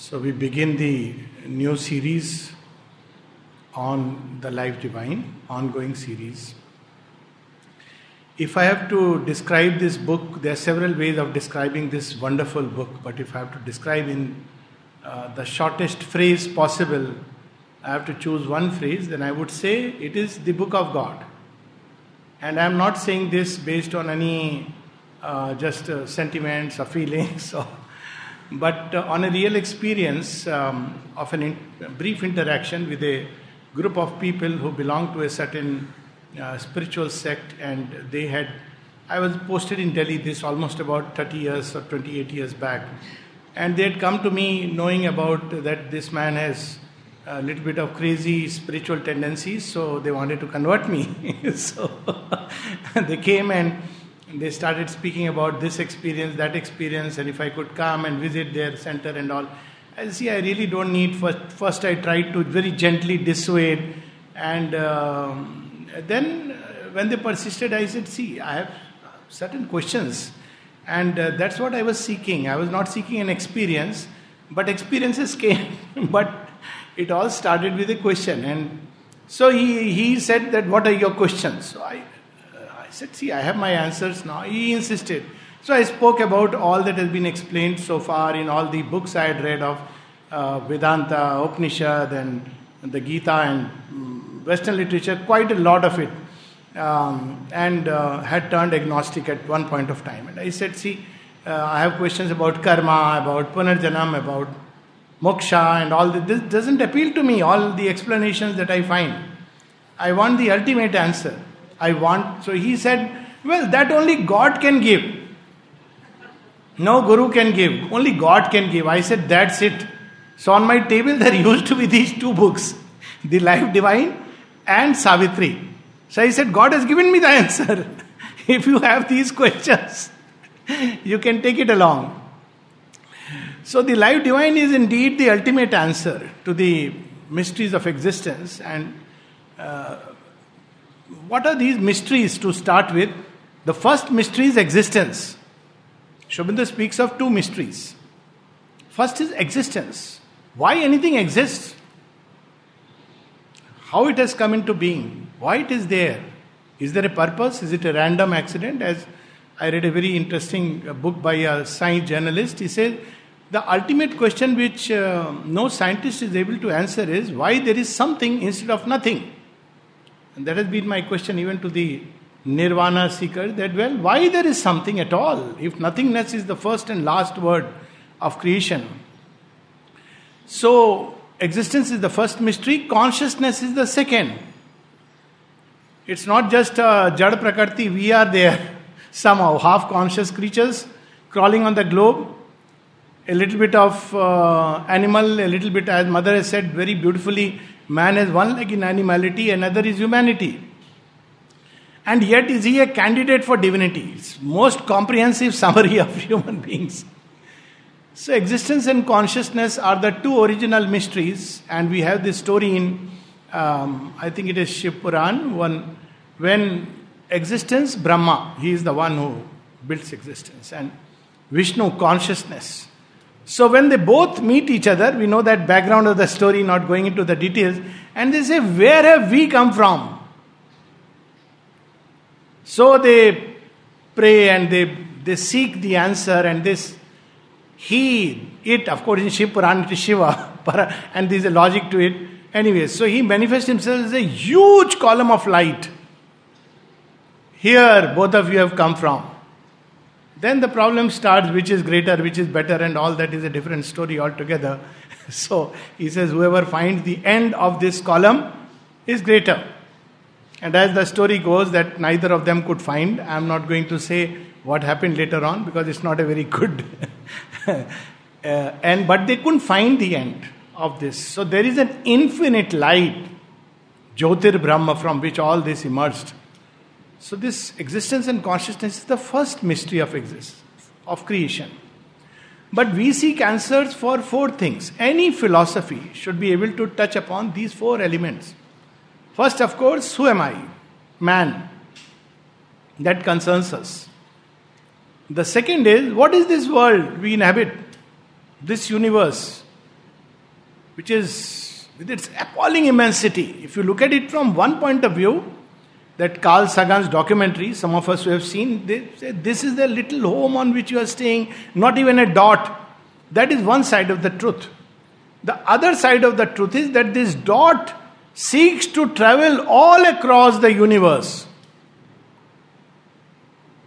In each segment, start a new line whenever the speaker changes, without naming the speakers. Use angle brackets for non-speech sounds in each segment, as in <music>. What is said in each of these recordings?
So we begin the new series on the Life Divine, ongoing series. If I have to describe this book, there are several ways of describing this wonderful book, but if I have to describe in uh, the shortest phrase possible, I have to choose one phrase, then I would say it is the book of God. And I am not saying this based on any uh, just uh, sentiments or <laughs> feelings, or, but uh, on a real experience um, of a in- brief interaction with a group of people who belong to a certain uh, spiritual sect, and they had. I was posted in Delhi this almost about 30 years or 28 years back, and they had come to me knowing about that this man has a little bit of crazy spiritual tendencies, so they wanted to convert me. <laughs> so <laughs> they came and they started speaking about this experience, that experience, and if I could come and visit their center and all. I see, I really don't need. First, first I tried to very gently dissuade, and um, then uh, when they persisted, I said, See, I have certain questions, and uh, that's what I was seeking. I was not seeking an experience, but experiences <laughs> came. but it all started with a question, and so he, he said that, What are your questions? So I I said, See, I have my answers now. He insisted. So I spoke about all that has been explained so far in all the books I had read of uh, Vedanta, Upanishad, and the Gita, and um, Western literature, quite a lot of it, um, and uh, had turned agnostic at one point of time. And I said, See, uh, I have questions about karma, about punarjanam, about moksha, and all this. This doesn't appeal to me, all the explanations that I find. I want the ultimate answer. I want. So he said, Well, that only God can give. No guru can give. Only God can give. I said, That's it. So on my table, there <laughs> used to be these two books The Life Divine and Savitri. So I said, God has given me the answer. <laughs> if you have these questions, <laughs> you can take it along. So the life divine is indeed the ultimate answer to the mysteries of existence. And uh, what are these mysteries to start with? The first mystery is existence. Sri speaks of two mysteries. First is existence. Why anything exists? How it has come into being? Why it is there? Is there a purpose? Is it a random accident? As I read a very interesting book by a science journalist, he said the ultimate question which uh, no scientist is able to answer is why there is something instead of nothing. And that has been my question even to the nirvana seeker that, well, why there is something at all if nothingness is the first and last word of creation? So, existence is the first mystery, consciousness is the second. It's not just uh, Jad we are there <laughs> somehow, half conscious creatures crawling on the globe, a little bit of uh, animal, a little bit, as Mother has said very beautifully, man has one leg in animality, another is humanity. And yet, is he a candidate for divinity? It's most comprehensive <laughs> summary of human beings. So, existence and consciousness are the two original mysteries, and we have this story in, um, I think it is Shiv Puran, one, when existence, Brahma, he is the one who builds existence, and Vishnu, consciousness. So, when they both meet each other, we know that background of the story, not going into the details, and they say, Where have we come from? So they pray and they, they seek the answer, and this he, it, of course, in Shiv Puran, it is Shiva, <laughs> and there is a logic to it. Anyways, so he manifests himself as a huge column of light. Here, both of you have come from. Then the problem starts which is greater, which is better, and all that is a different story altogether. <laughs> So he says, whoever finds the end of this column is greater. And as the story goes, that neither of them could find, I am not going to say what happened later on because it's not a very good. <laughs> uh, and but they couldn't find the end of this. So there is an infinite light, Jyotir Brahma, from which all this emerged. So this existence and consciousness is the first mystery of existence, of creation. But we seek answers for four things. Any philosophy should be able to touch upon these four elements. First, of course, who am I? Man. That concerns us. The second is, what is this world we inhabit? This universe. which is with its appalling immensity. If you look at it from one point of view, that Carl Sagan's documentary, some of us who have seen, they say this is the little home on which you are staying, not even a dot. That is one side of the truth. The other side of the truth is that this dot seeks to travel all across the universe.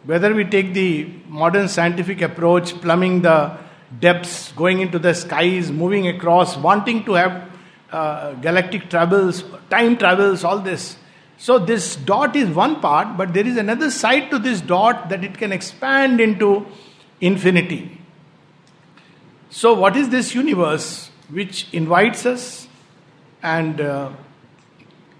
Whether we take the modern scientific approach, plumbing the depths, going into the skies, moving across, wanting to have uh, galactic travels, time travels, all this. So, this dot is one part, but there is another side to this dot that it can expand into infinity. So, what is this universe which invites us and uh,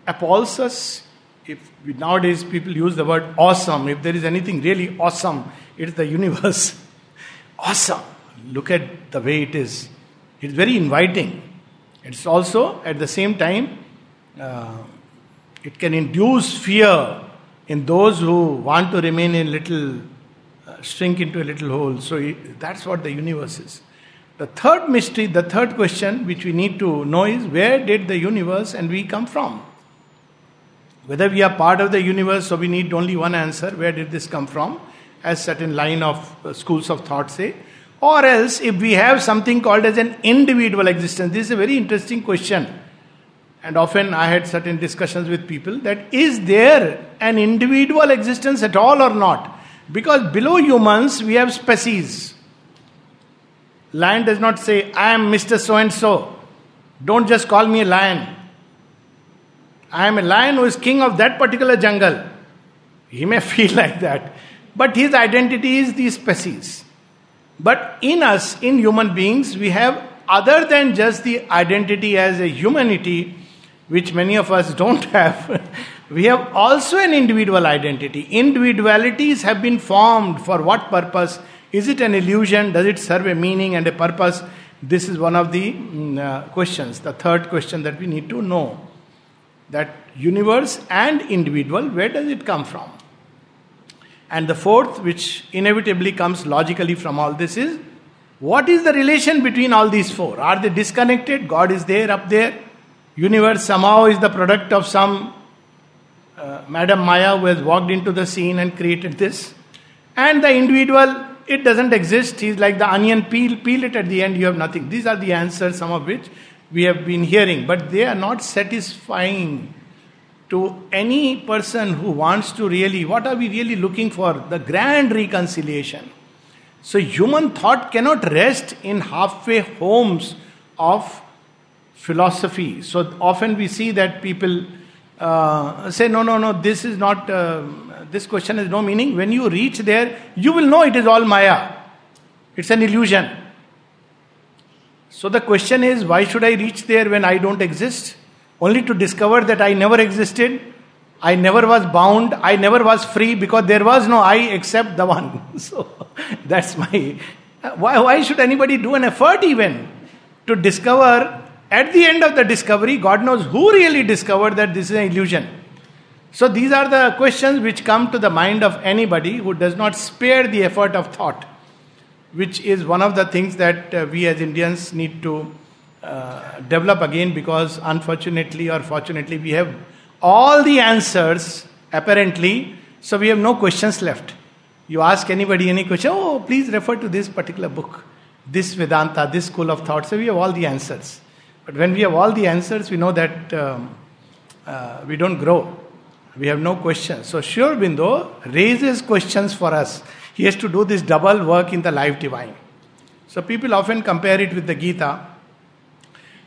appalls us? If we, nowadays people use the word awesome, if there is anything really awesome, it's the universe. <laughs> awesome. Look at the way it is. It's very inviting. It's also at the same time. Uh, it can induce fear in those who want to remain in little, uh, shrink into a little hole. So that's what the universe is. The third mystery, the third question which we need to know is where did the universe and we come from? Whether we are part of the universe, so we need only one answer where did this come from? As certain line of uh, schools of thought say. Or else, if we have something called as an individual existence, this is a very interesting question and often I had certain discussions with people that is there an individual existence at all or not? Because below humans we have species. Lion does not say, I am Mr. So and so. Don't just call me a lion. I am a lion who is king of that particular jungle. He may <laughs> feel like that. But his identity is the species. But in us, in human beings, we have other than just the identity as a humanity, which many of us don't <laughs> have, we have also an individual identity. Individualities have been formed for what purpose? Is it an illusion? Does it serve a meaning and a purpose? This is one of the mm, uh, questions, the third question that we need to know. That universe and individual, where does it come from? And the fourth, which inevitably comes logically from all this, is what is the relation between all these four? Are they disconnected? God is there, up there universe somehow is the product of some uh, Madam Maya who has walked into the scene and created this. And the individual, it doesn't exist. He's like the onion peel, peel it at the end, you have nothing. These are the answers, some of which we have been hearing, but they are not satisfying to any person who wants to really, what are we really looking for? The grand reconciliation. So, human thought cannot rest in halfway homes of philosophy. So often we see that people uh, say, no, no, no, this is not, uh, this question has no meaning. When you reach there, you will know it is all Maya. It's an illusion. So the question is, why should I reach there when I don't exist? Only to discover that I never existed, I never was bound, I never was free because there was no I except the one. <laughs> So that's my. Why, why should anybody do an effort even to discover at the end of the discovery, God knows who really discovered that this is an illusion. So, these are the questions which come to the mind of anybody who does not spare the effort of thought, which is one of the things that uh, we as Indians need to uh, develop again because, unfortunately or fortunately, we have all the answers apparently, so we have no questions left. You ask anybody any question, oh, please refer to this particular book, this Vedanta, this school of thought, so we have all the answers. But when we have all the answers, we know that um, uh, we don't grow. We have no questions. So Aurobindo raises questions for us. He has to do this double work in the life divine. So people often compare it with the Gita.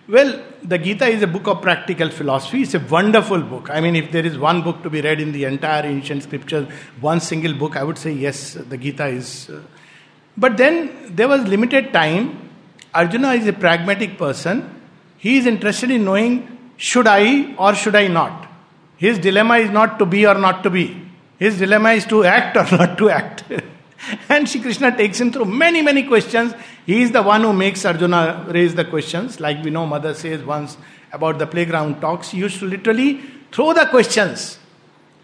Well, the Gita is a book of practical philosophy. It's a wonderful book. I mean, if there is one book to be read in the entire ancient scriptures, one single book, I would say yes, the Gita is. Uh, but then there was limited time. Arjuna is a pragmatic person. He is interested in knowing should I or should I not. His dilemma is not to be or not to be. His dilemma is to act or <laughs> not to act. <laughs> and Shri Krishna takes him through many, many questions. He is the one who makes Arjuna raise the questions. Like we know, Mother says once about the playground talks, he used to literally throw the questions.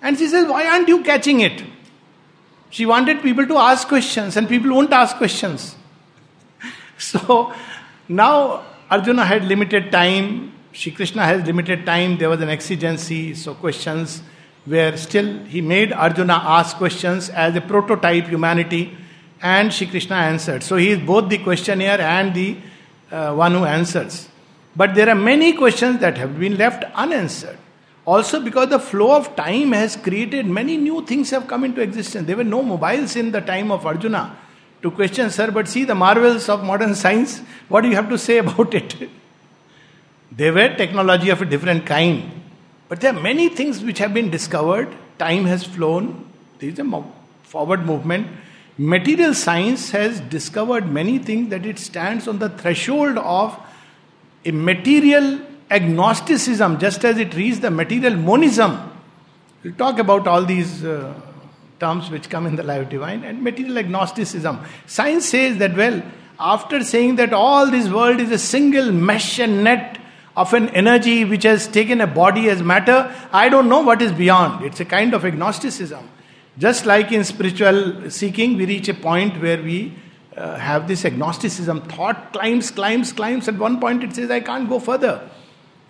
And she says, Why aren't you catching it? She wanted people to ask questions, and people won't ask questions. <laughs> So now Arjuna had limited time, Shri Krishna has limited time, there was an exigency, so questions were still, he made Arjuna ask questions as a prototype humanity, and Shri Krishna answered. So he is both the questionnaire and the uh, one who answers. But there are many questions that have been left unanswered. Also, because the flow of time has created many new things have come into existence. There were no mobiles in the time of Arjuna to question, sir, but see the marvels of modern science. What do you have to say <laughs> about it? They were technology of a different kind. But there are many things which have been discovered. Time has flown. There is a forward movement. Material science has discovered many things that it stands on the threshold of a material agnosticism, just as it reached the material monism. We'll talk about all these uh, terms which come in the life divine and material agnosticism. Science says that, well, after saying that all this world is a single mesh and net of an energy which has taken a body as matter, I don't know what is beyond. It's a kind of agnosticism. Just like in spiritual seeking, we reach a point where we uh, have this agnosticism. Thought climbs, climbs, climbs. At one point, it says, I can't go further.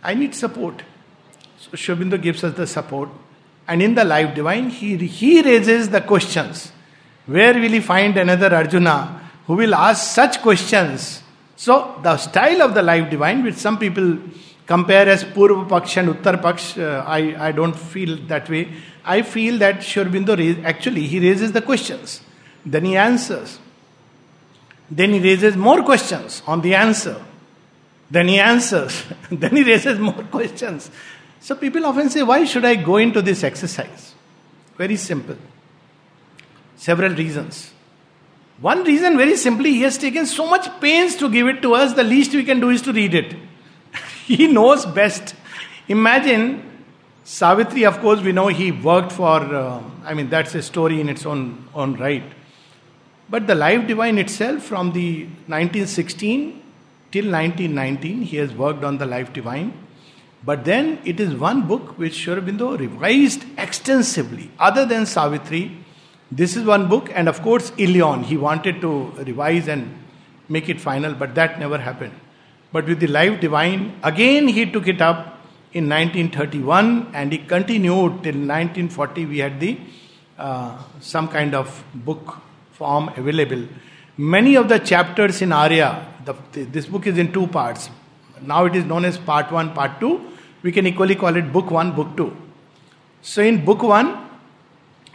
I need support. So Sri Aurobindo gives us the support. And in the life divine, he, he raises the questions. Where will he find another Arjuna who will ask such questions? So, the style of the life divine, which some people compare as Purva Paksh and Uttar Paksh, uh, I, I don't feel that way. I feel that Sri Aurobindo actually he raises the questions, then he answers. Then he raises more questions on the answer. Then he answers. <laughs> then he raises more questions. So people often say, Why should I go into this exercise? Very simple. Several reasons. One reason, very simply, he has taken so much pains to give it to us, the least we can do is to read it. <laughs> he knows best. Imagine Savitri, of course, we know he worked for, uh, I mean, that's a story in its own, own right. But the Life Divine itself, from the 1916 till 1919, he has worked on the Life Divine. But then it is one book which Sri Aurobindo revised extensively, other than Savitri. This is one book, and of course, Ilion. He wanted to revise and make it final, but that never happened. But with the Life Divine, again he took it up in 1931 and he continued till 1940. We had the uh, some kind of book form available. Many of the chapters in Arya, the, this book is in two parts. Now it is known as part one, part two. We can equally call it book one, book two. So in book one,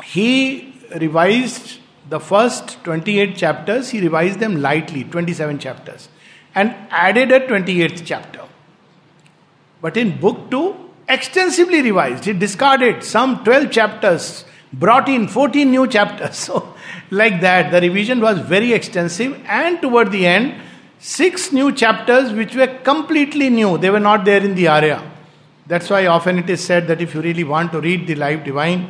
he revised the first 28 chapters, he revised them lightly, 27 chapters, and added a 28th chapter. But in book 2, extensively revised. He discarded some 12 chapters, brought in 14 new chapters. <laughs> So, like that, the revision was very extensive, and toward the end, six new chapters which were completely new. They were not there in the Arya. That's why often it is said that if you really want to read the Life Divine,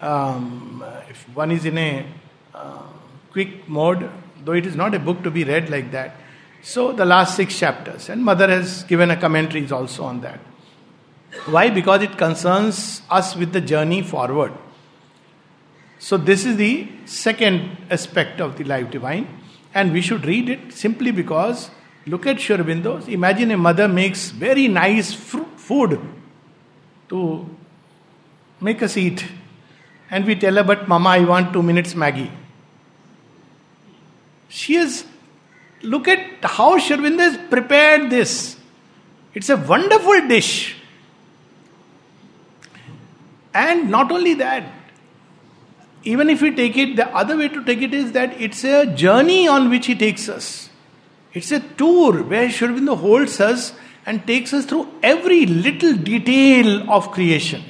um, if one is in a uh, quick mode, though it is not a book to be read like that, so the last six chapters, and Mother has given a commentaries also on that. Why? Because it concerns us with the journey forward. So this is the second aspect of the life divine, and we should read it simply because look at Sri Imagine a mother makes very nice food to make us eat, and we tell her, "But Mama, I want two minutes Maggi. She is, Look at how Sri has prepared this. It's a wonderful dish. And not only that, even if we take it, the other way to take it is that it's a journey on which he takes us. It's a tour where Sri Aurobindo holds us and takes us through every little detail of creation.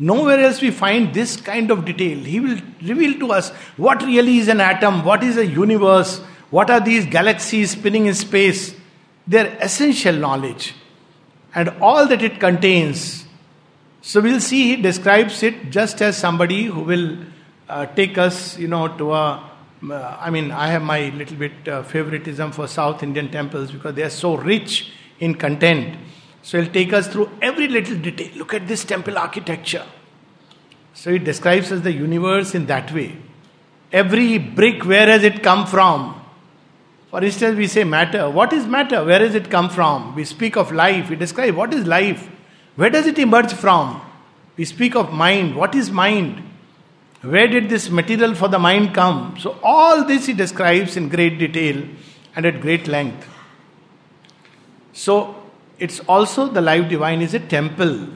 Nowhere else we find this kind of detail. He will reveal to us what really is an atom, what is a universe, what are these galaxies spinning in space? They're essential knowledge and all that it contains. So we'll see he describes it just as somebody who will uh, take us, you know, to a. Uh, I mean, I have my little bit uh, favoritism for South Indian temples because they are so rich in content. So he'll take us through every little detail. Look at this temple architecture. So he describes as the universe in that way. Every brick, where has it come from? For instance, we say matter. What is matter? Where does it come from? We speak of life. We describe what is life. Where does it emerge from? We speak of mind. What is mind? Where did this material for the mind come? So, all this he describes in great detail and at great length. So, it's also the life divine is a temple.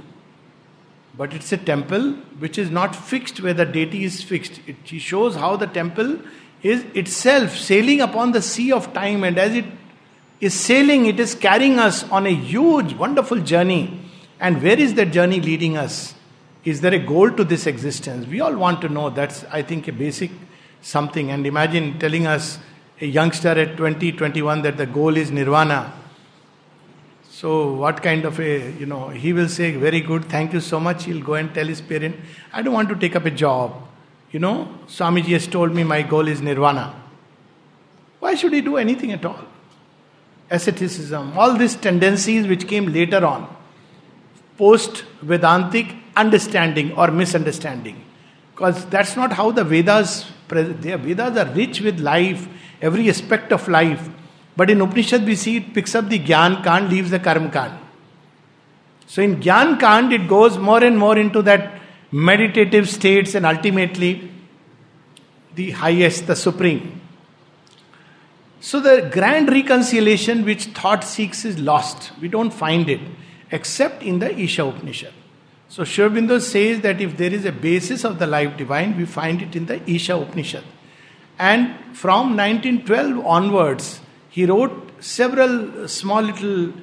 But it's a temple which is not fixed where the deity is fixed. It shows how the temple is itself sailing upon the sea of time, and as it is sailing, it is carrying us on a huge, wonderful journey. And where is that journey leading us? Is there a goal to this existence? We all want to know. That's, I think, a basic something. And imagine telling us, a youngster at 20, 21, that the goal is nirvana. So, what kind of a, you know, he will say, Very good, thank you so much. He'll go and tell his parent, I don't want to take up a job. You know, Swamiji has told me my goal is nirvana. Why should he do anything at all? Asceticism, all these tendencies which came later on, post Vedantic understanding or misunderstanding. Because that's not how the Vedas, the Vedas are rich with life, every aspect of life. But in Upanishad, we see it picks up the Gyan Kand, leaves the Karm Kand. So in Gyan Kand, it goes more and more into that meditative states and ultimately the highest, the supreme. So the grand reconciliation which thought seeks is lost. We don't find it except in the Isha Upanishad. So Sri says that if there is a basis of the life divine, we find it in the Isha Upanishad. And from 1912 onwards, he wrote several small little,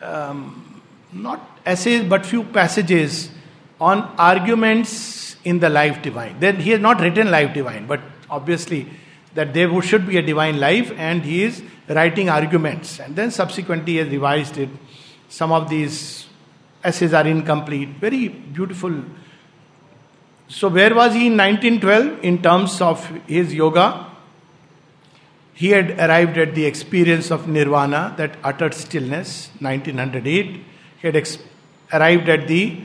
um, not essays, but few passages on arguments in the life divine. Then he has not written life divine, but obviously that there should be a divine life, and he is writing arguments. And then subsequently he has revised it. Some of these essays are incomplete. Very beautiful. So, where was he in 1912 in terms of his yoga? He had arrived at the experience of nirvana, that utter stillness, 1908. He had ex- arrived at the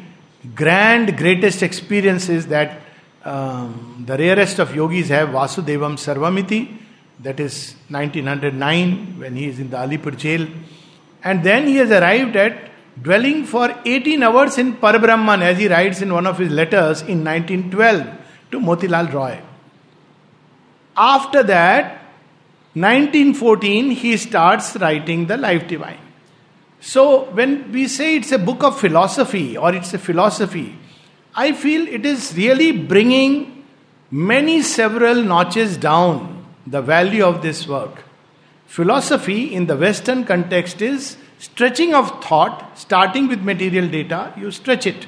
grand, greatest experiences that um, the rarest of yogis have, Vasudevam Sarvamiti, that is 1909 when he is in the Alipur jail. And then he has arrived at dwelling for 18 hours in Parabrahman, as he writes in one of his letters in 1912 to Motilal Roy. After that, 1914, he starts writing the Life Divine. So, when we say it's a book of philosophy or it's a philosophy, I feel it is really bringing many several notches down the value of this work. Philosophy in the Western context is Stretching of thought, starting with material data, you stretch it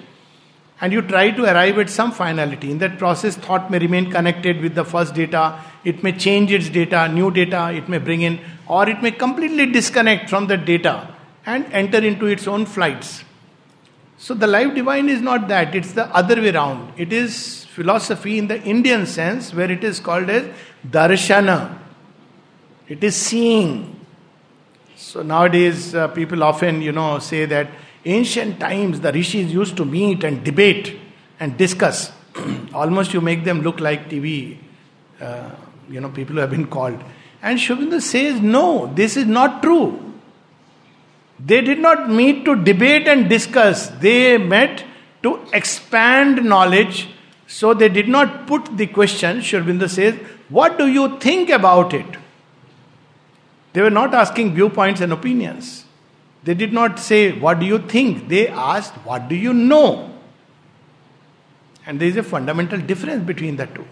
and you try to arrive at some finality. In that process, thought may remain connected with the first data, it may change its data, new data it may bring in, or it may completely disconnect from the data and enter into its own flights. So, the life divine is not that, it's the other way around. It is philosophy in the Indian sense, where it is called as darshana. It is seeing, so nowadays, uh, people often, you know, say that ancient times the rishis used to meet and debate and discuss. <clears throat> Almost you make them look like TV, uh, you know, people who have been called. And Aurobindo says, no, this is not true. They did not meet to debate and discuss. They met to expand knowledge. So they did not put the question, Aurobindo says, what do you think about it? They were not asking viewpoints and opinions. They did not say, What do you think? They asked, What do you know? And there is a fundamental difference between the two.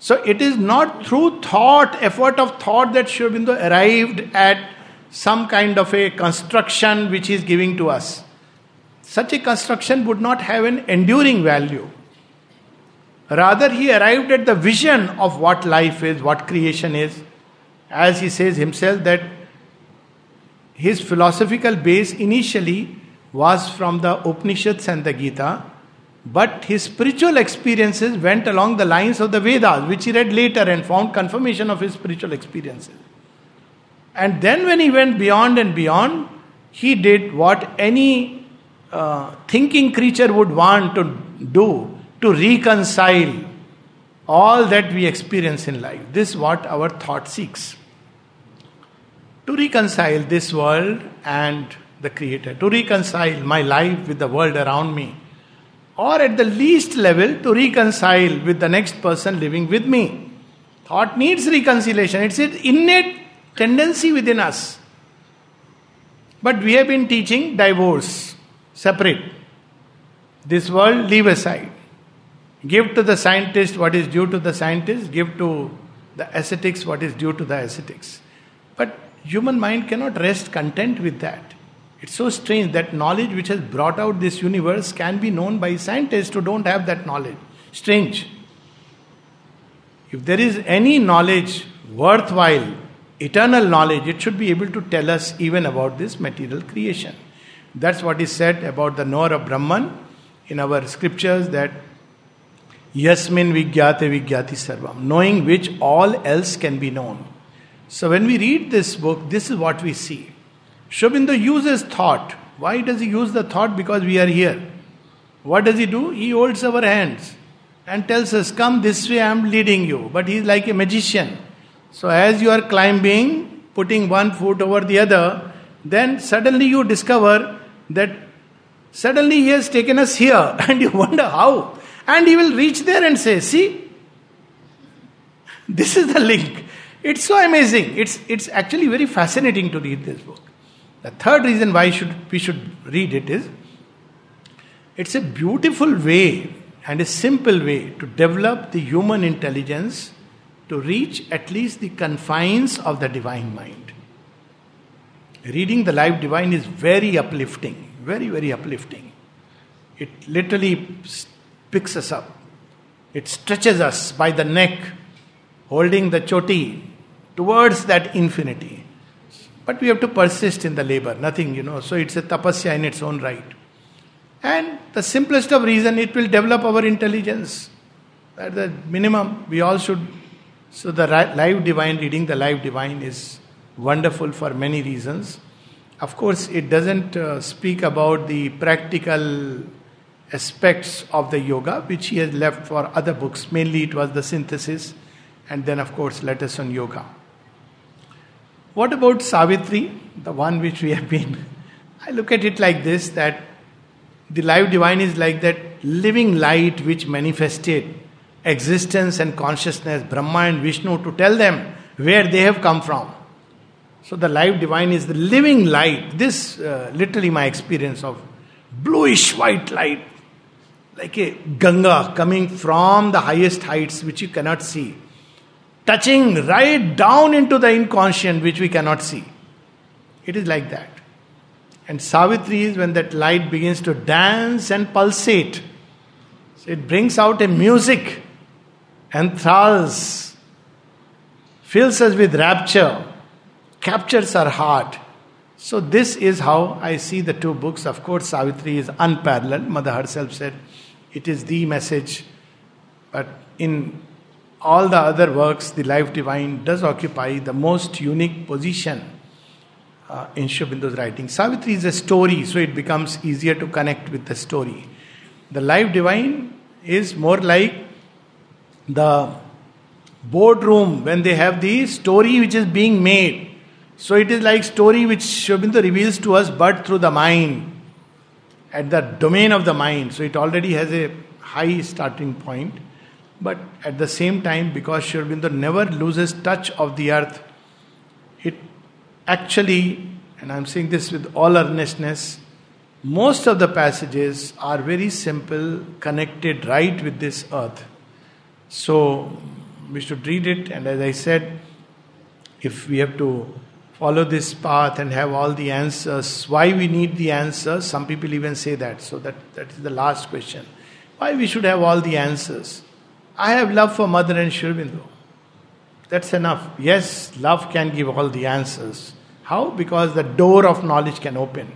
So it is not through thought, effort of thought that Sri arrived at some kind of a construction which he is giving to us. Such a construction would not have an enduring value. Rather, he arrived at the vision of what life is, what creation is, as he says himself that his philosophical base initially was from the Upanishads and the Gita, but his spiritual experiences went along the lines of the Vedas, which he read later and found confirmation of his spiritual experiences. And then, when he went beyond and beyond, he did what any uh, thinking creature would want to do to reconcile all that we experience in life. This is what our thought seeks. To reconcile this world and the Creator, to reconcile my life with the world around me, or at the least level, to reconcile with the next person living with me. Thought needs reconciliation, it's an innate tendency within us. But we have been teaching divorce, separate. This world, leave aside. Give to the scientist what is due to the scientist, give to the ascetics what is due to the ascetics. But human mind cannot rest content with that. It's so strange that knowledge which has brought out this universe can be known by scientists who don't have that knowledge. Strange. If there is any knowledge worthwhile, eternal knowledge, it should be able to tell us even about this material creation. That's what is said about the knower of Brahman in our scriptures that Yasmin Vigyate Vigyati Sarvam, knowing which all else can be known. So when we read this book, this is what we see. Sri Aurobindo uses thought. Why does he use the thought? Because we are here. What does he do? He holds our hands and tells us, Come this way, I am leading you. But he is like a magician. So as you are climbing, putting one foot over the other, then suddenly you discover that suddenly he has taken us here, <laughs> and you wonder how. And he will reach there and say, See, this is the link. It's so amazing. It's, it's actually very fascinating to read this book. The third reason why should, we should read it is it's a beautiful way and a simple way to develop the human intelligence to reach at least the confines of the divine mind. Reading the Life Divine is very uplifting, very, very uplifting. It literally picks us up. It stretches us by the neck, holding the choti towards that infinity. But we have to persist in the labor, nothing, you know. So it's a tapasya in its own right. And the simplest of reason, it will develop our intelligence. At the minimum, we all should. So the life divine, reading the life divine is wonderful for many reasons. Of course, it doesn't uh, speak about the practical aspects of the yoga, which he has left for other books. Mainly, it was the synthesis, and then, of course, letters on yoga. What about Savitri, the one which we have been? I look at it like this that the life divine is like that living light which manifested existence and consciousness, Brahma and Vishnu, to tell them where they have come from. So the life divine is the living light. This, uh, literally, my experience of bluish white light like a Ganga coming from the highest heights which you cannot see, touching right down into the inconscient which we cannot see. It is like that. And Savitri is when that light begins to dance and pulsate. So it brings out a music, enthralls, fills us with rapture, captures our heart. So, this is how I see the two books. Of course, Savitri is unparalleled. Mother herself said, it is the message. But in all the other works, the life divine does occupy the most unique position uh, in Sri Aurobindo's writing. Savitri is a story, so it becomes easier to connect with the story. The life divine is more like the boardroom when they have the story which is being made. So it is like story which Sri reveals to us but through the mind at the domain of the mind. So it already has a high starting point. But at the same time, because Sri never loses touch of the earth, it actually, and I'm saying this with all earnestness, most of the passages are very simple, connected right with this earth. So we should read it, and as I said, if we have to follow this path and have all the answers. Why we need the answers? Some people even say that. So that, that is the last question. Why we should have all the answers? I have love for Mother and Sri That's enough. Yes, love can give all the answers. How? Because the door of knowledge can open.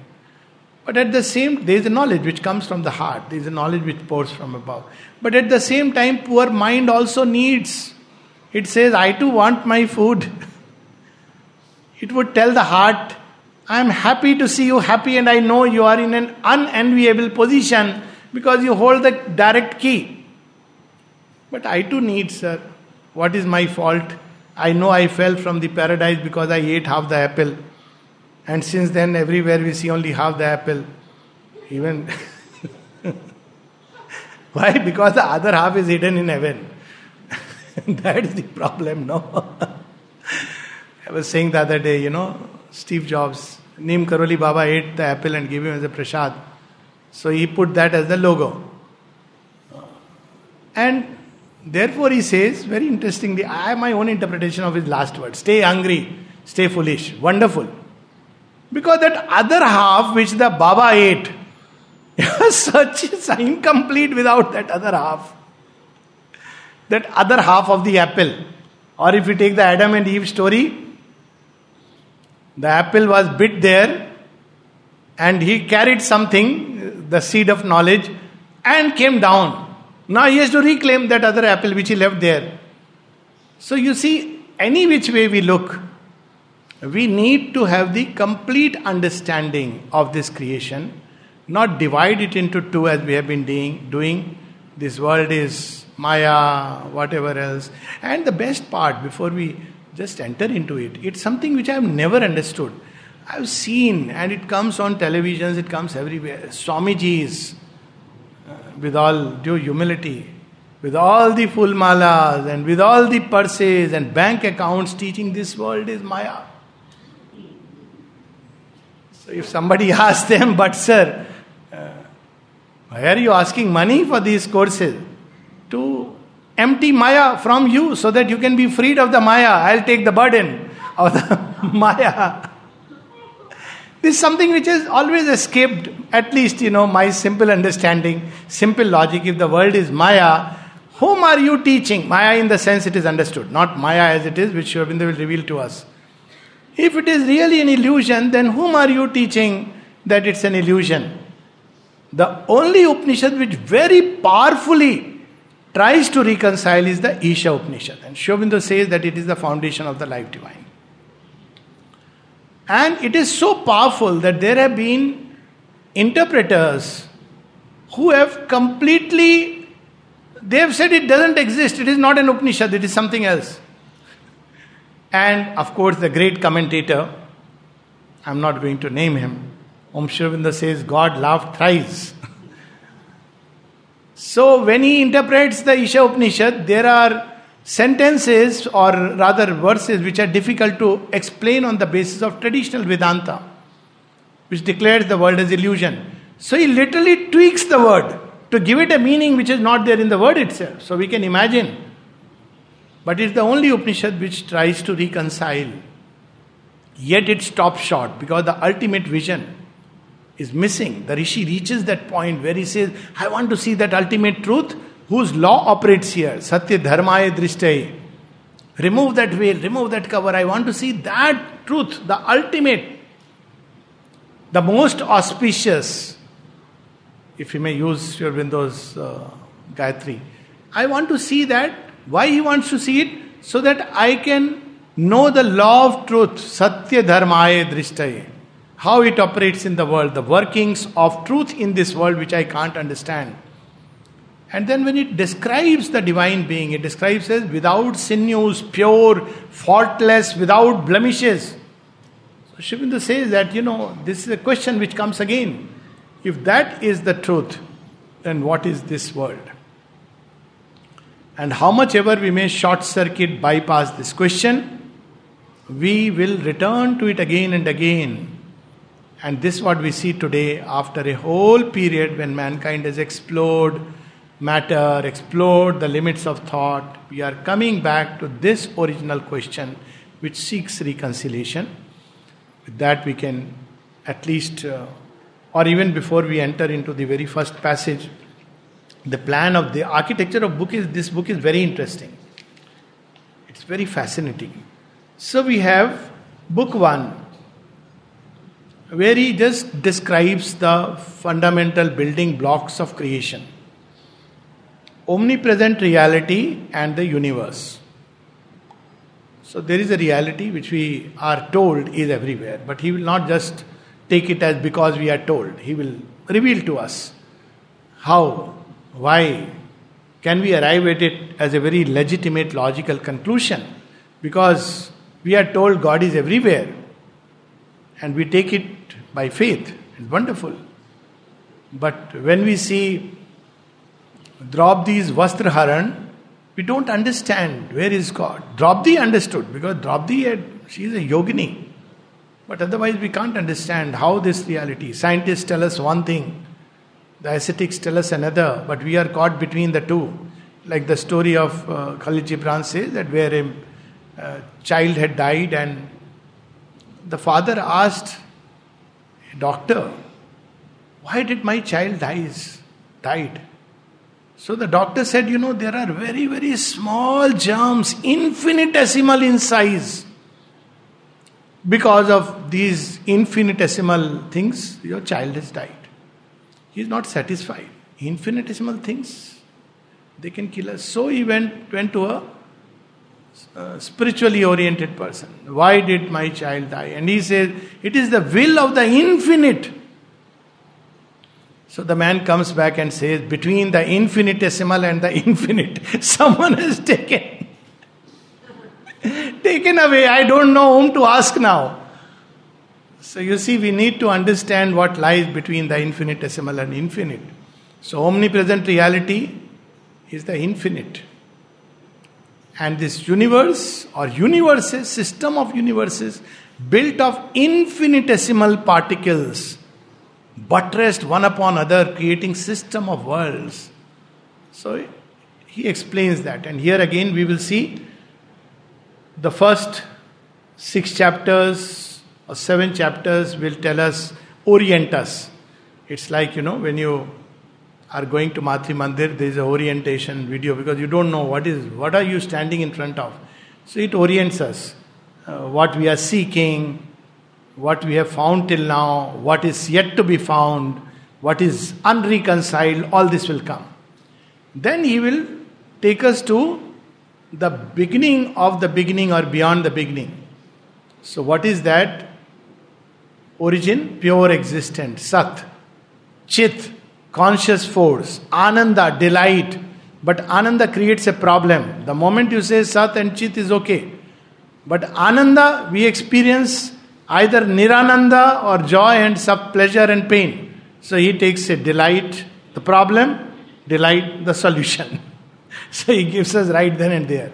But at the same, there is a knowledge which comes from the heart. There is a knowledge which pours from above. But at the same time, poor mind also needs. It says, I too want my food. <laughs> It would tell the heart, I am happy to see you happy, and I know you are in an unenviable position because you hold the direct key. But I too need, sir. What is my fault? I know I fell from the paradise because I ate half the apple. And since then, everywhere we see only half the apple. Even. <laughs> Why? Because the other half is hidden in heaven. <laughs> that is the problem, no? <laughs> I was saying the other day, you know, Steve Jobs, Neem Karoli Baba ate the apple and gave him as a prasad. So he put that as the logo. And therefore he says, very interestingly, I have my own interpretation of his last word stay hungry, stay foolish. Wonderful. Because that other half which the Baba ate, <laughs> such is incomplete without that other half. That other half of the apple. Or if you take the Adam and Eve story, the apple was bit there and he carried something, the seed of knowledge, and came down. Now he has to reclaim that other apple which he left there. So you see, any which way we look, we need to have the complete understanding of this creation, not divide it into two as we have been doing. doing. This world is Maya, whatever else. And the best part, before we just enter into it, it's something which I have never understood. I've seen, and it comes on televisions, it comes everywhere. Swamiji's with all due humility, with all the full malas and with all the purses and bank accounts teaching this world is Maya. So if somebody <laughs> asks them, but sir, why are you asking money for these courses? To empty Maya from you so that you can be freed of the Maya. I'll take the burden of the <laughs> Maya. This is something which has always escaped, at least, you know, my simple understanding, simple logic. If the world is Maya, whom are you teaching? Maya in the sense it is understood, not Maya as it is, which Sri will reveal to us. If it is really an illusion, then whom are you teaching that it's an illusion? The only Upanishad which very powerfully tries to reconcile is the Isha Upanishad. And Sri Aurobindo says that it is the foundation of the life divine. And it is so powerful that there have been interpreters who have completely they have said it doesn't exist, it is not an Upanishad, it is something else. And of course, the great commentator, I'm not going to name him, Om Aurobindo says, God laughed thrice. <laughs> so when he interprets the Isha Upanishad, there are sentences or rather verses which are difficult to explain on the basis of traditional Vedanta, which declares the world as illusion. So he literally tweaks the word to give it a meaning which is not there in the word itself. So we can imagine. But it's the only Upanishad which tries to reconcile. Yet it stops short because the ultimate vision is missing. The Rishi reaches that point where he says, I want to see that ultimate truth whose law operates here. Satya Dharmaya Drishtai. Remove that veil, remove that cover. I want to see that truth, the ultimate, the most auspicious, if you may use your Windows uh, Gayatri. I want to see that. Why he wants to see it? So that I can know the law of truth, Satya Dharmaya Drishtai. How it operates in the world, the workings of truth in this world which I can't understand. And then when it describes the divine being, it describes as without sinews, pure, faultless, without blemishes. So Aurobindo says that, you know, this is a question which comes again. If that is the truth, then what is this world? And how much ever we may short circuit bypass this question, we will return to it again and again. And this is what we see today after a whole period when mankind has explored matter, explored the limits of thought, we are coming back to this original question which seeks reconciliation. With that, we can at least, uh, or even before we enter into the very first passage, the plan of the architecture of book is this book is very interesting. It's very fascinating. So we have book one, where he just describes the fundamental building blocks of creation omnipresent reality and the universe. So there is a reality which we are told is everywhere, but he will not just take it as because we are told. He will reveal to us how, why, can we arrive at it as a very legitimate logical conclusion Because we are told God is everywhere and we take it by faith. It's wonderful. But when we see Draupadi's Vastraharan, we don't understand where is God. Draupadi understood because Draupadi had, she is a yogini. But otherwise, we can't understand how this reality. Scientists tell us one thing, the ascetics tell us another, but we are caught between the two. Like the story of uh, Khalil Gibran says that where a uh, child had died and the father asked doctor, Why did my child dies, died? So the doctor said, You know, there are very, very small germs, infinitesimal in size. Because of these infinitesimal things, your child has died. He is not satisfied. Infinitesimal things, they can kill us. So he went, went to a uh, spiritually oriented person. Why did my child die? And he said, It is the will of the infinite. So the man comes back and says, Between the infinitesimal and the infinite, <laughs> someone has taken. <laughs> taken away. I don't know whom to ask now. So you see, we need to understand what lies between the infinitesimal and infinite. So omnipresent reality is the infinite. And this universe or universes, system of universes, built of infinitesimal particles, buttressed one upon other, creating system of worlds. So he explains that. And here again we will see the first six chapters or seven chapters will tell us, orient us. It's like, you know, when you are going to Matri Mandir, there is a orientation video because you don't know what is what are you standing in front of. So it orients us. Uh, what we are seeking, what we have found till now, what is yet to be found, what is unreconciled, all this will come. Then he will take us to the beginning of the beginning or beyond the beginning. So, what is that? Origin, pure existence, Sat, Chit, conscious force, Ananda, delight. But Ananda creates a problem. The moment you say Sat and Chit is okay. But Ananda, we experience either Nirananda or joy and sub pleasure and pain. So he takes a delight, the problem, delight, the solution. <laughs> so he gives us right then and there.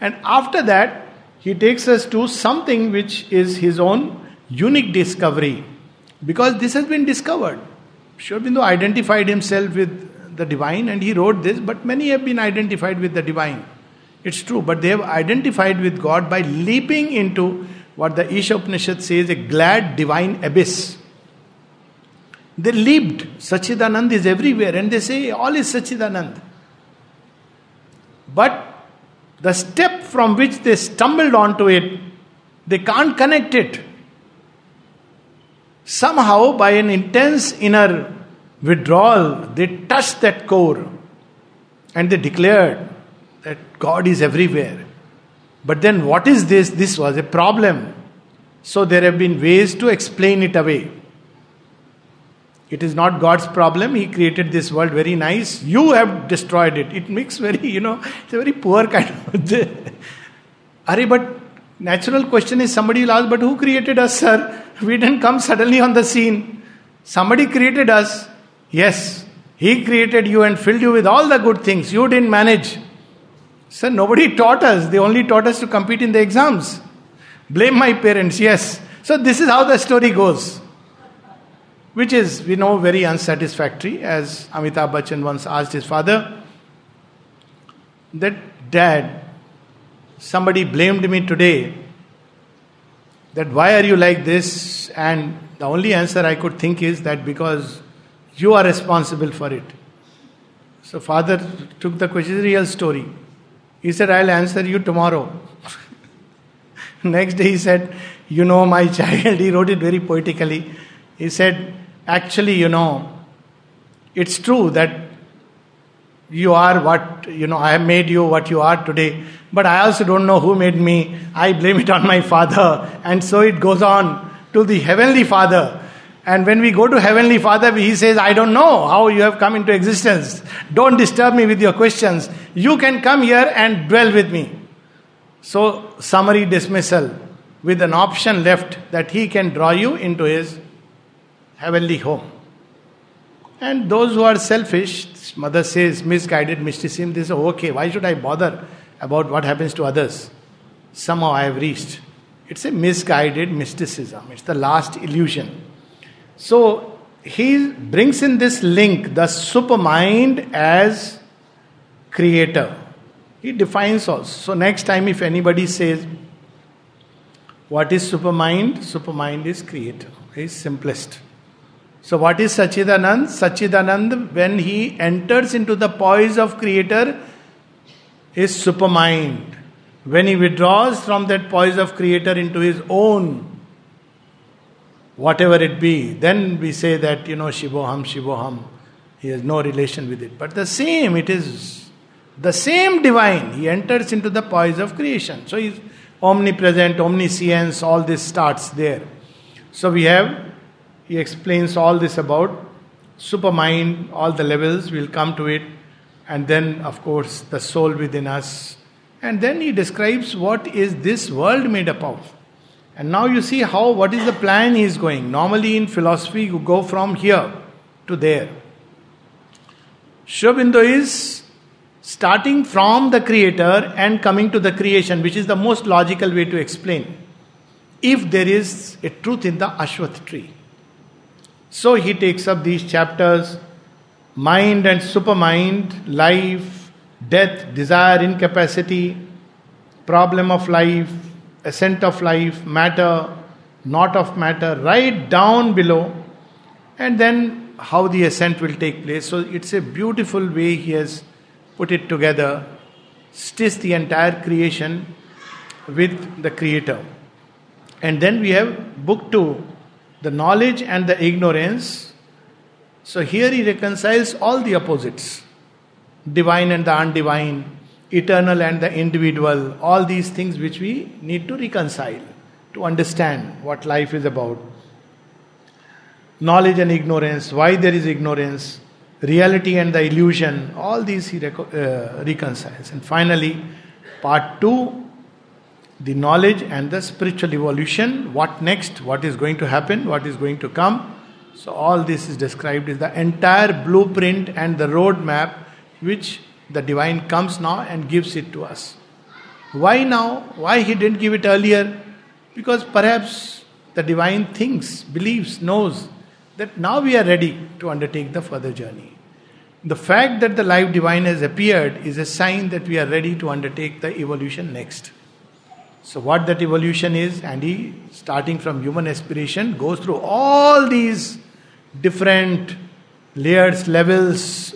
And after that, he takes us to something which is his own unique discovery. Because this has been discovered. Sri Aurobindo identified himself with the divine and he wrote this, but many have been identified with the divine. It's true, but they have identified with God by leaping into what the Isha Upanishad says a glad divine abyss. They leaped. Sachidanand is everywhere, and they say all is Sachidanand. But the step from which they stumbled onto it, they can't connect it. Somehow, by an intense inner withdrawal, they touched that core and they declared that God is everywhere. But then, what is this? This was a problem. So, there have been ways to explain it away. It is not God's problem. He created this world very nice. You have destroyed it. It makes very, you know, it's a very poor kind of. <laughs> Are but natural question is somebody will ask, but who created us, sir? We didn't come suddenly on the scene. Somebody created us. Yes, He created you and filled you with all the good things. You didn't manage. Sir, nobody taught us. They only taught us to compete in the exams. Blame my parents, yes. So this is how the story goes. Which is, we know, very unsatisfactory, as Amitabh Bachchan once asked his father. That dad, somebody blamed me today that why are you like this? And the only answer I could think is that because you are responsible for it. So father took the question, real story. He said, I'll answer you tomorrow. <laughs> Next day he said, You know, my <laughs> child, he wrote it very poetically. He said, Actually, you know, it's true that you are what, you know, I have made you what you are today, but I also don't know who made me. I blame it on my father. And so it goes on to the Heavenly Father. And when we go to Heavenly Father, He says, I don't know how you have come into existence. Don't disturb me with your questions. You can come here and dwell with me. So, summary dismissal with an option left that he can draw you into his heavenly home. And those who are selfish, mother says, misguided mysticism, they say, okay, why should I bother about what happens to others? Somehow I have reached. It's a misguided mysticism, it's the last illusion. So he brings in this link, the supermind as creator. He defines also. So next time, if anybody says, What is supermind? Supermind is creator, is simplest. So, what is Sachidanand? Sachidanand, when he enters into the poise of Creator, is supermind. When he withdraws from that poise of Creator into his own, whatever it be, then we say that, you know, Shivoham, Shivoham. He has no relation with it. But the same, it is the same divine. He enters into the poise of creation. So he's omnipresent, omniscience, all this starts there. So we have he explains all this about supermind, all the levels, we'll come to it, and then, of course, the soul within us. And then he describes what is this world made up of. And now you see how, what is the plan he is going. Normally in philosophy, you go from here to there. Sri is starting from the creator and coming to the creation, which is the most logical way to explain. If there is a truth in the Ashwath tree. So he takes up these chapters mind and supermind, life, death, desire, incapacity, problem of life, ascent of life, matter, not of matter, right down below, and then how the ascent will take place. So it's a beautiful way he has put it together, stitch the entire creation with the Creator. And then we have book two the knowledge and the ignorance. So here he reconciles all the opposites divine and the undivine, eternal and the individual, all these things which we need to reconcile to understand what life is about. Knowledge and ignorance, why there is ignorance, reality and the illusion, all these he uh, reconciles. And finally, part 2 the knowledge and the spiritual evolution, what next, what is going to happen, what is going to come. So, all this is described as the entire blueprint and the roadmap which the divine comes now and gives it to us. Why now? Why he didn't give it earlier? Because perhaps the divine thinks, believes, knows that now we are ready to undertake the further journey. The fact that the life divine has appeared is a sign that we are ready to undertake the evolution next. So, what that evolution is, and he, starting from human aspiration, goes through all these different layers, levels,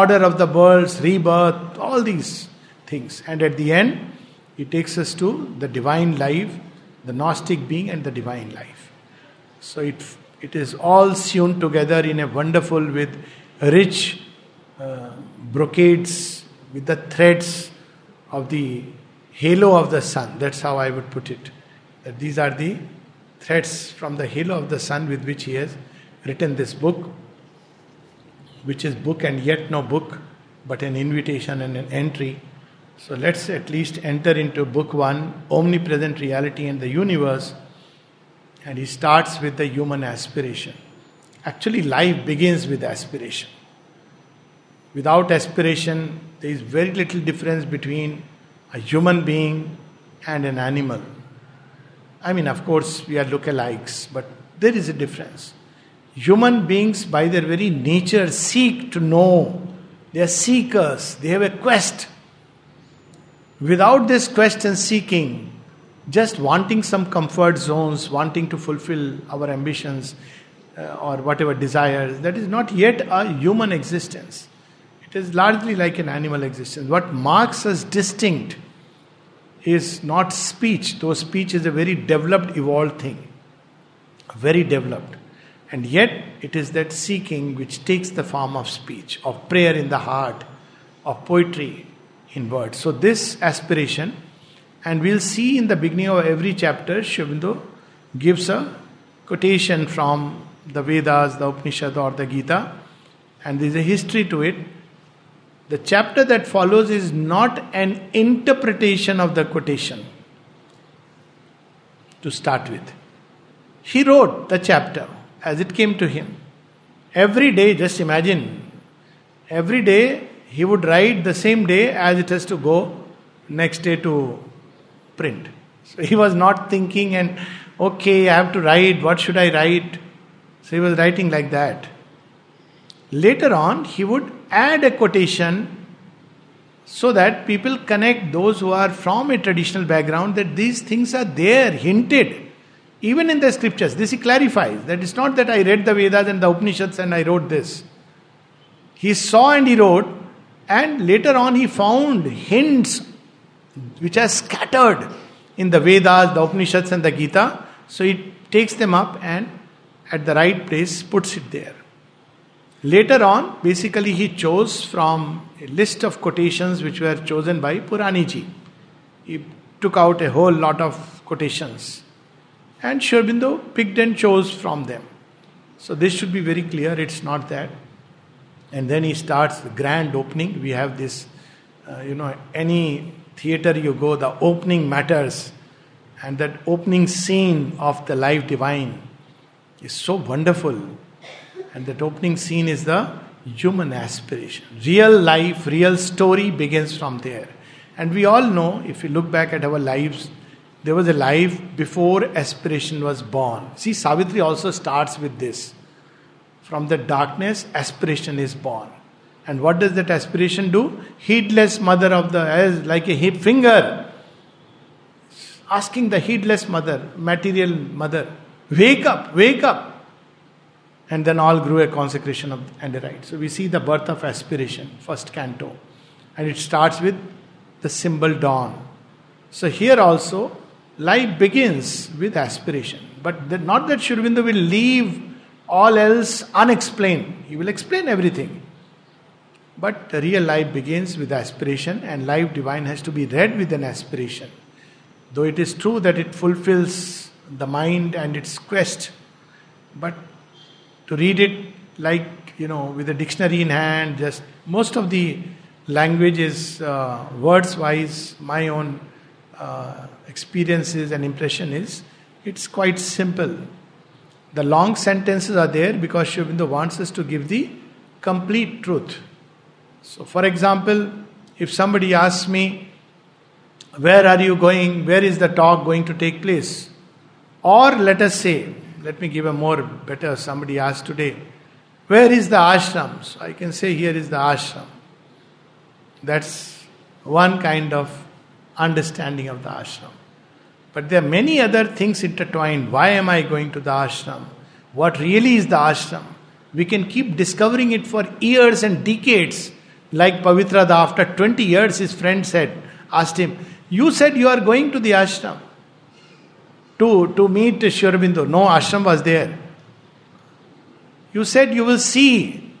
order of the worlds, rebirth, all these things. And at the end, he takes us to the divine life, the Gnostic being, and the divine life. So, it, it is all sewn together in a wonderful, with rich uh, brocades, with the threads of the halo of the sun. That's how I would put it. That these are the threads from the halo of the sun with which he has written this book, which is book and yet no book, but an invitation and an entry. So let's at least enter into book one, Omnipresent Reality and the Universe. And he starts with the human aspiration. Actually, life begins with aspiration. Without aspiration, there is very little difference between a human being and an animal. I mean, of course, we are lookalikes, but there is a difference. Human beings, by their very nature, seek to know. They are seekers, they have a quest. Without this quest and seeking, just wanting some comfort zones, wanting to fulfill our ambitions uh, or whatever desires, that is not yet a human existence. It is largely like an animal existence. What marks us distinct is not speech, though speech is a very developed, evolved thing. Very developed. And yet, it is that seeking which takes the form of speech, of prayer in the heart, of poetry in words. So, this aspiration, and we'll see in the beginning of every chapter, Aurobindo gives a quotation from the Vedas, the Upanishad, or the Gita, and there's a history to it The chapter that follows is not an interpretation of the quotation to start with. He wrote the chapter as it came to him. Every day, just imagine, every day he would write the same day as it has to go next day to print. So he was not thinking and okay, I have to write, what should I write? So he was writing like that. Later on, he would add a quotation so that people connect those who are from a traditional background that these things are there, hinted, even in the scriptures. This he clarifies that it's not that I read the Vedas and the Upanishads and I wrote this. He saw and he wrote, and later on he found hints which are scattered in the Vedas, the Upanishads, and the Gita. So he takes them up and at the right place puts it there. Later on, basically, he chose from a list of quotations which were chosen by Puraniji. He took out a whole lot of quotations. And Sri Aurobindo picked and chose from them. So this should be very clear, it's not that. And then he starts the grand opening. We have this, uh, you know, any theater you go, the opening matters. And that opening scene of the life divine is so wonderful. And that opening scene is the human aspiration. Real life, real story begins from there. And we all know, if we look back at our lives, there was a life before aspiration was born. See, Savitri also starts with this. From the darkness, aspiration is born. And what does that aspiration do? Heedless mother of the, as like a hip finger, asking the heedless mother, material mother, wake up, wake up. And then all grew a consecration of and a rite. So we see the birth of aspiration, first canto. And it starts with the symbol dawn. So here also, life begins with aspiration. But not that Sri Aurobindo will leave all else unexplained. He will explain everything. But the real life begins with aspiration, and life divine has to be read with an aspiration. Though it is true that it fulfills the mind and its quest, but to read it like, you know, with a dictionary in hand, just most of the language is uh, words wise, my own uh, experiences and impression is it's quite simple. The long sentences are there because Aurobindo wants us to give the complete truth. So, for example, if somebody asks me, Where are you going? Where is the talk going to take place? Or let us say, let me give a more better, somebody asked today, Where is the ashram? So I can say, Here is the ashram. That's one kind of understanding of the ashram. But there are many other things intertwined. Why am I going to the ashram? What really is the ashram? We can keep discovering it for years and decades like Pavitrada, after 20 years, his friend said, asked him, You said you are going to the ashram to, to meet Sri Aurobindo. No, ashram was there. You said you will see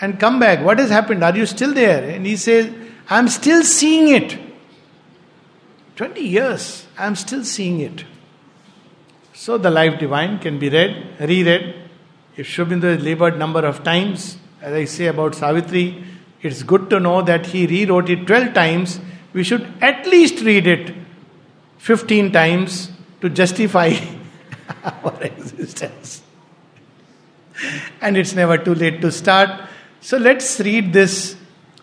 and come back. What has happened? Are you still there? And he says, I'm still seeing it. 20 years, I'm still seeing it. So the life divine can be read, reread. If Aurobindo has labored number of times, as I say about Savitri, it's good to know that he rewrote it 12 times. We should at least read it 15 times to justify <laughs> our existence. and it's never too late to start. So let's read this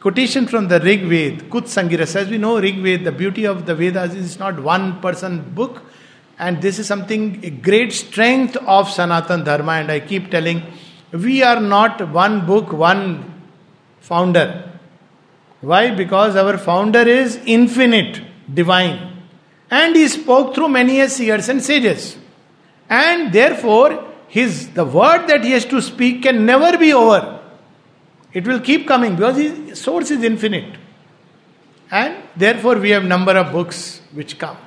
quotation from the Rig Ved, Kutsa Angiras. As we know, Rig Ved, the beauty of the Vedas is not one person book, and this is something, great strength of Sanatan Dharma. And I keep telling, we are not one book, one founder. Why? Because our founder is infinite, divine. And he spoke through many seers and sages. And therefore, his the word that he has to speak can never be over. It will keep coming because his source is infinite. And therefore we have number of books which come.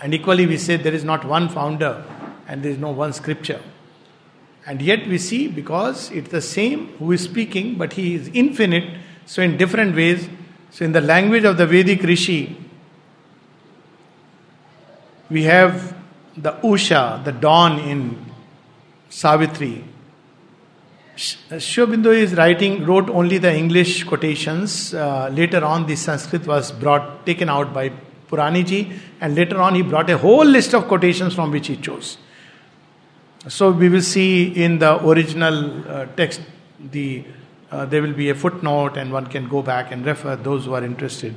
And equally we say there is not one founder and there is no one scripture. And yet we see because it's the same who is speaking, but he is infinite, so in different ways. So in the language of the Vedic Rishi, we have the Usha, the dawn in Savitri. Sri Aurobindo is writing, wrote only the English quotations. Uh, later on, the Sanskrit was brought, taken out by Puraniji, and later on, he brought a whole list of quotations from which he chose. So we will see in the original uh, text, the uh, there will be a footnote, and one can go back and refer those who are interested.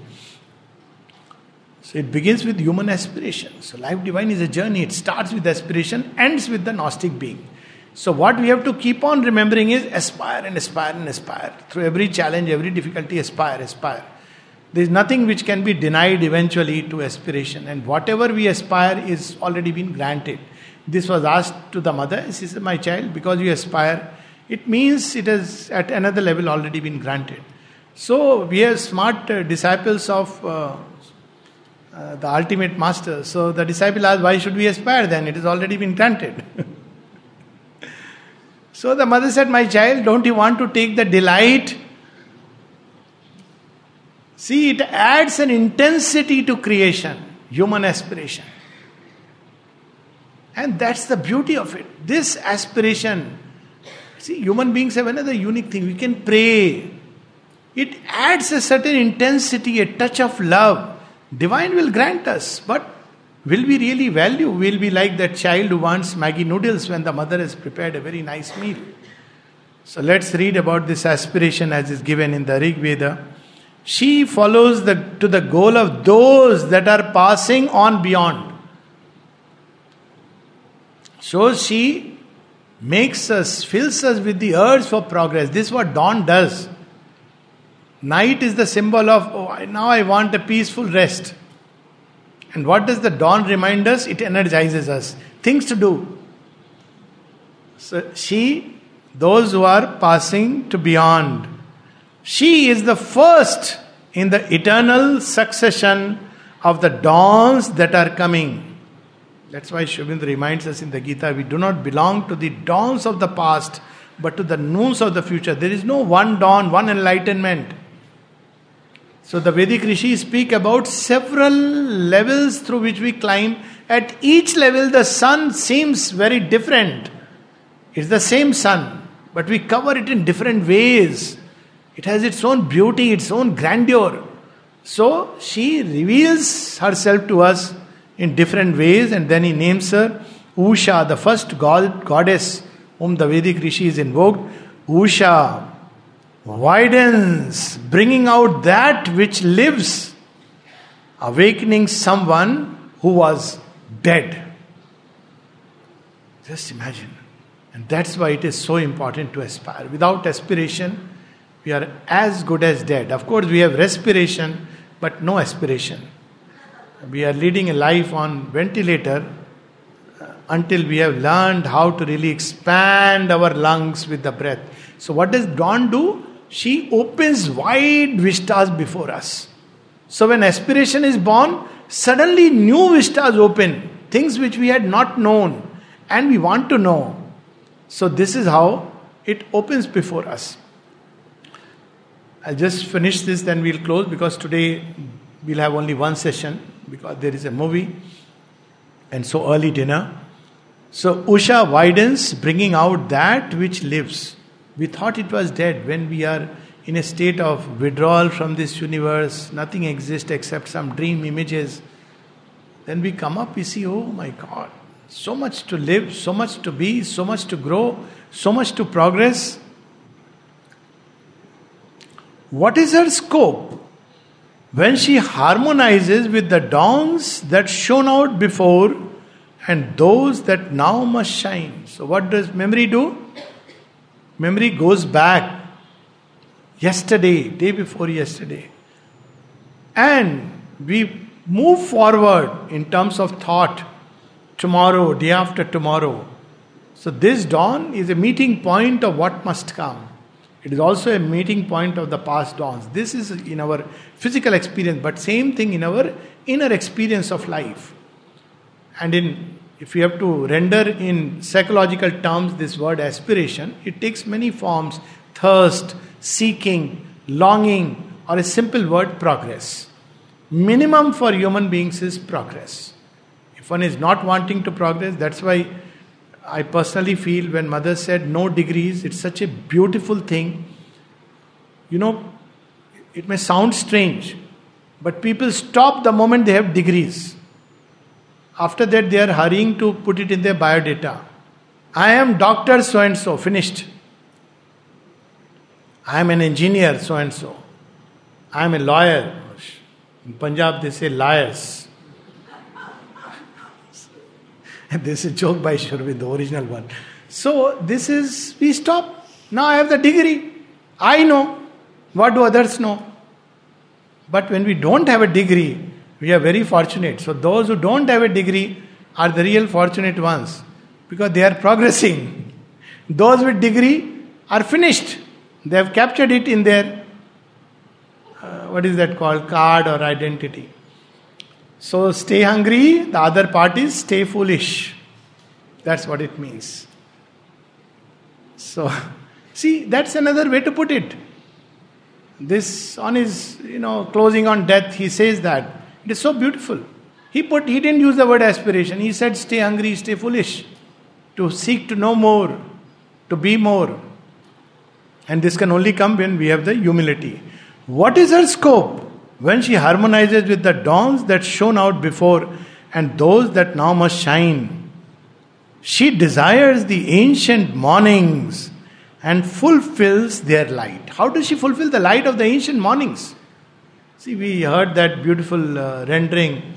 So it begins with human aspiration. So life divine is a journey. It starts with aspiration, ends with the Gnostic being. So what we have to keep on remembering is aspire and aspire and aspire. Through every challenge, every difficulty, aspire, aspire. There is nothing which can be denied eventually to aspiration. And whatever we aspire is already been granted. This was asked to the mother. She said, My child, because you aspire, it means it has at another level already been granted. So we are smart uh, disciples of uh, uh, the ultimate master. So the disciple asked, Why should we aspire then? It has already been granted. <laughs> so the mother said, My child, don't you want to take the delight? See, it adds an intensity to creation, human aspiration. And that's the beauty of it. This aspiration, see, human beings have another unique thing. We can pray. It adds a certain intensity, a touch of love Divine will grant us, but will we really value? Will be like that child who wants Maggi noodles when the mother has prepared a very nice meal. So let's read about this aspiration as is given in the Rig Veda. She follows the, to the goal of those that are passing on beyond. So she makes us, fills us with the urge for progress. This is what dawn does. Night is the symbol of, oh, now I want a peaceful rest. And what does the dawn remind us? It energizes us. Things to do. So she, those who are passing to beyond, she is the first in the eternal succession of the dawns that are coming. That's why Sri reminds us in the Gita we do not belong to the dawns of the past, but to the noons of the future. There is no one dawn, one enlightenment. So the Vedic rishis speak about several levels through which we climb. At each level, the sun seems very different. It's the same sun, but we cover it in different ways. It has its own beauty, its own grandeur. So she reveals herself to us in different ways, and then he names her Usha, the first god, goddess whom the Vedic Rishi is invoked. Usha, widens, bringing out that which lives, awakening someone who was dead. Just imagine. And that's why it is so important to aspire. Without aspiration, we are as good as dead. Of course, we have respiration, but no aspiration. We are leading a life on ventilator uh, until we have learned how to really expand our lungs with the breath. So, what does dawn do? She opens wide vistas before us. So when aspiration is born, suddenly new vistas open, things which we had not known and we want to know. So this is how it opens before us. I'll just finish this, then we'll close because today we'll have only one session because there is a movie and so early dinner. So Usha widens, bringing out that which lives. We thought it was dead when we are in a state of withdrawal from this universe, nothing exists except some dream images. Then we come up, we see, oh my God, so much to live, so much to be, so much to grow, so much to progress. What is her scope? When she harmonizes with the dawns that shone out before and those that now must shine. So, what does memory do? Memory goes back yesterday, day before yesterday. And we move forward in terms of thought tomorrow, day after tomorrow. So, this dawn is a meeting point of what must come. It is also a meeting point of the past dawns. This is in our physical experience, but same thing in our inner experience of life. And in if you have to render in psychological terms this word aspiration, it takes many forms thirst, seeking, longing, or a simple word progress. Minimum for human beings is progress. If one is not wanting to progress, that's why I personally feel when mother said no degrees, it's such a beautiful thing. You know, it may sound strange, but people stop the moment they have degrees. After that, they are hurrying to put it in their biodata. I am doctor so and so, finished. I am an engineer so and so. I am a lawyer. In Punjab, they say liars. this is a joke by Sharvin, the original one. So, this is, we stop. Now I have the degree. I know. What do others know? But when we don't have a degree, we are very fortunate. So those who don't have a degree are the real fortunate ones because they are progressing. Those with degree are finished. They have captured it in their uh, what is that called card or identity. So stay hungry. The other part is stay foolish. That's what it means. So <laughs> see, that's another way to put it. This on his you know closing on death, he says that it is so beautiful. He put he didn't use the word aspiration. He said stay hungry, stay foolish, to seek to know more, to be more. And this can only come when we have the humility. What is her scope? When she harmonizes with the dawns that shone out before and those that now must shine. She desires the ancient mornings and fulfills their light. How does she fulfill the light of the ancient mornings? See, we heard that beautiful uh, rendering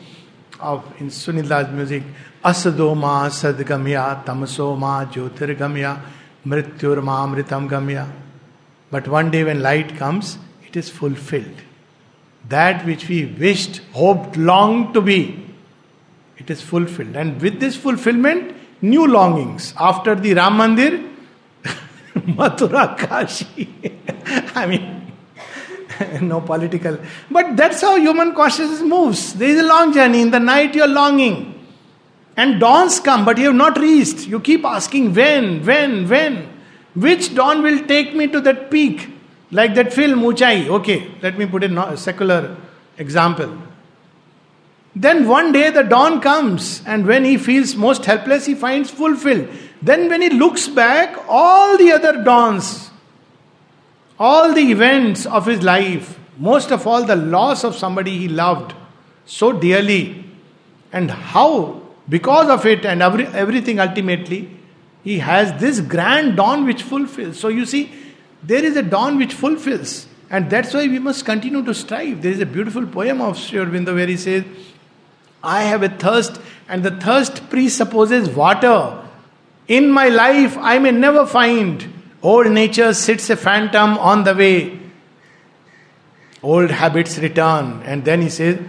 of in Sunila's music. Asadoma sadgamya tamasoma jyotirgamya mrityurma amritam gamya. But one day when light comes, it is fulfilled. That which we wished, hoped, longed to be, it is fulfilled. And with this fulfillment, new longings. After the Ram Mandir, <laughs> Mathura Kashi. <laughs> I mean, <laughs> no political. But that's how human consciousness moves. There is a long journey. In the night, you are longing. And dawns come, but you have not reached. You keep asking, when, when, when? Which dawn will take me to that peak? Like that film, Uunchai. Okay, let me put in a secular example. Then one day the dawn comes, and when he feels most helpless, he finds fulfilled. Then, when he looks back, all the other dawns all the events of his life, most of all the loss of somebody he loved so dearly, and how, because of it and every, everything ultimately, he has this grand dawn which fulfills. So you see, there is a dawn which fulfills, and that's why we must continue to strive. There is a beautiful poem of Sri Aurobindo where he says, I have a thirst, and the thirst presupposes water. In my life, I may never find Old nature sits a phantom on the way. Old habits return. And then he says,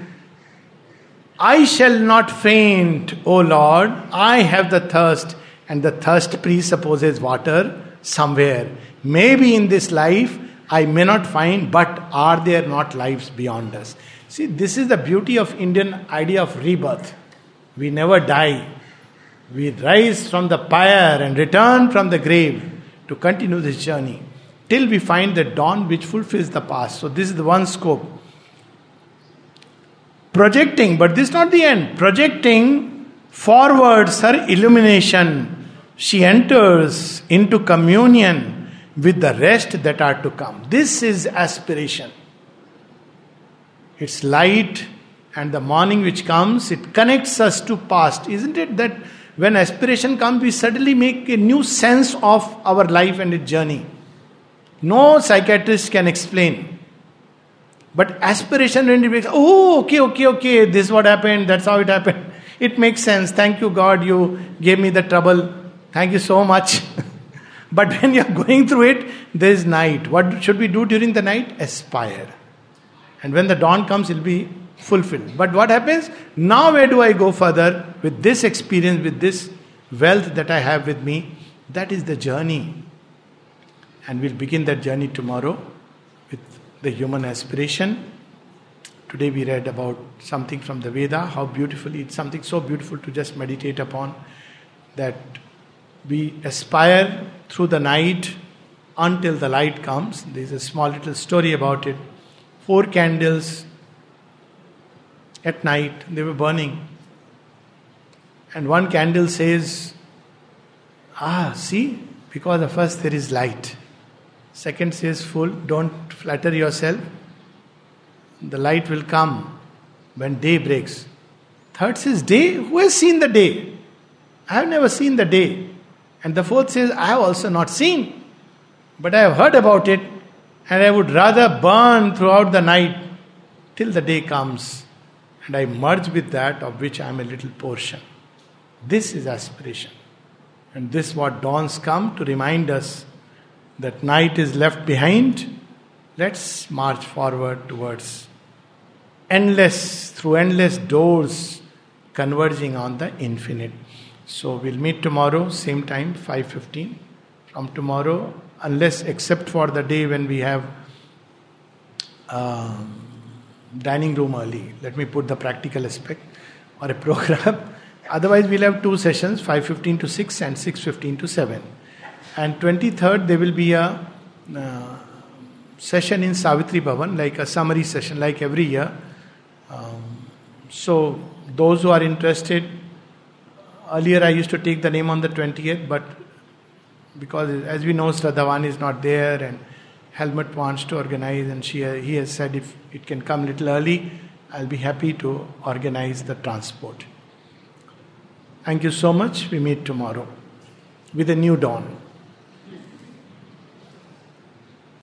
I shall not faint, O Lord. I have the thirst. And the thirst presupposes water somewhere. Maybe in this life I may not find, but are there not lives beyond us? See, this is the beauty of Indian idea of rebirth. We never die. We rise from the pyre and return from the grave to continue this journey till we find the dawn which fulfills the past. So, this is the one scope. Projecting, but this is not the end. Projecting forwards her illumination, she enters into communion with the rest that are to come. This is aspiration. It's light and the morning which comes, it connects us to past. Isn't it that when aspiration comes, we suddenly make a new sense of our life and its journey. No psychiatrist can explain. But aspiration really makes, oh, okay, okay, okay, this is what happened, that's how it happened. <laughs> It makes sense. Thank you, God, you gave me the trouble. Thank you so much. <laughs> but when you're going through it, there is night. What should we do during the night? Aspire. And when the dawn comes, it'll be fulfilled. But what happens? Now, where do I go further with this experience, with this wealth that I have with me? That is the journey. And we'll begin that journey tomorrow with the human aspiration. Today we read about something from the Veda, how beautifully it's something so beautiful to just meditate upon that we aspire through the night until the light comes. There's a small little story about it. Four candles at night, they were burning. And one candle says, Ah, see, because of us there is light. Second says, full, don't flatter yourself. The light will come when day breaks. Third says, day, who has seen the day? I have never seen the day. And the fourth says, I have also not seen, but I have heard about it, and I would rather burn throughout the night till the day comes, and I merge with that of which I am a little portion. This is aspiration. And this what dawns come to remind us that night is left behind. Let's march forward towards endless, through endless doors, converging on the infinite. So we'll meet tomorrow, same time, 5.15. From tomorrow, unless except for the day when we have uh, dining room early. Let me put the practical aspect or a program. <laughs> Otherwise, we'll have two sessions 5.15 to 6 and 6.15 to 7. And 23rd, there will be a uh, session in Savitri Bhavan, like a summary session, like every year. Um, so, those who are interested, earlier I used to take the name on the 20th, but because as we know, Shraddhavan is not there and Helmut wants to organize, and she, he has said if it can come a little early, I'll be happy to organize the transport. Thank you so much. We meet tomorrow with a new dawn.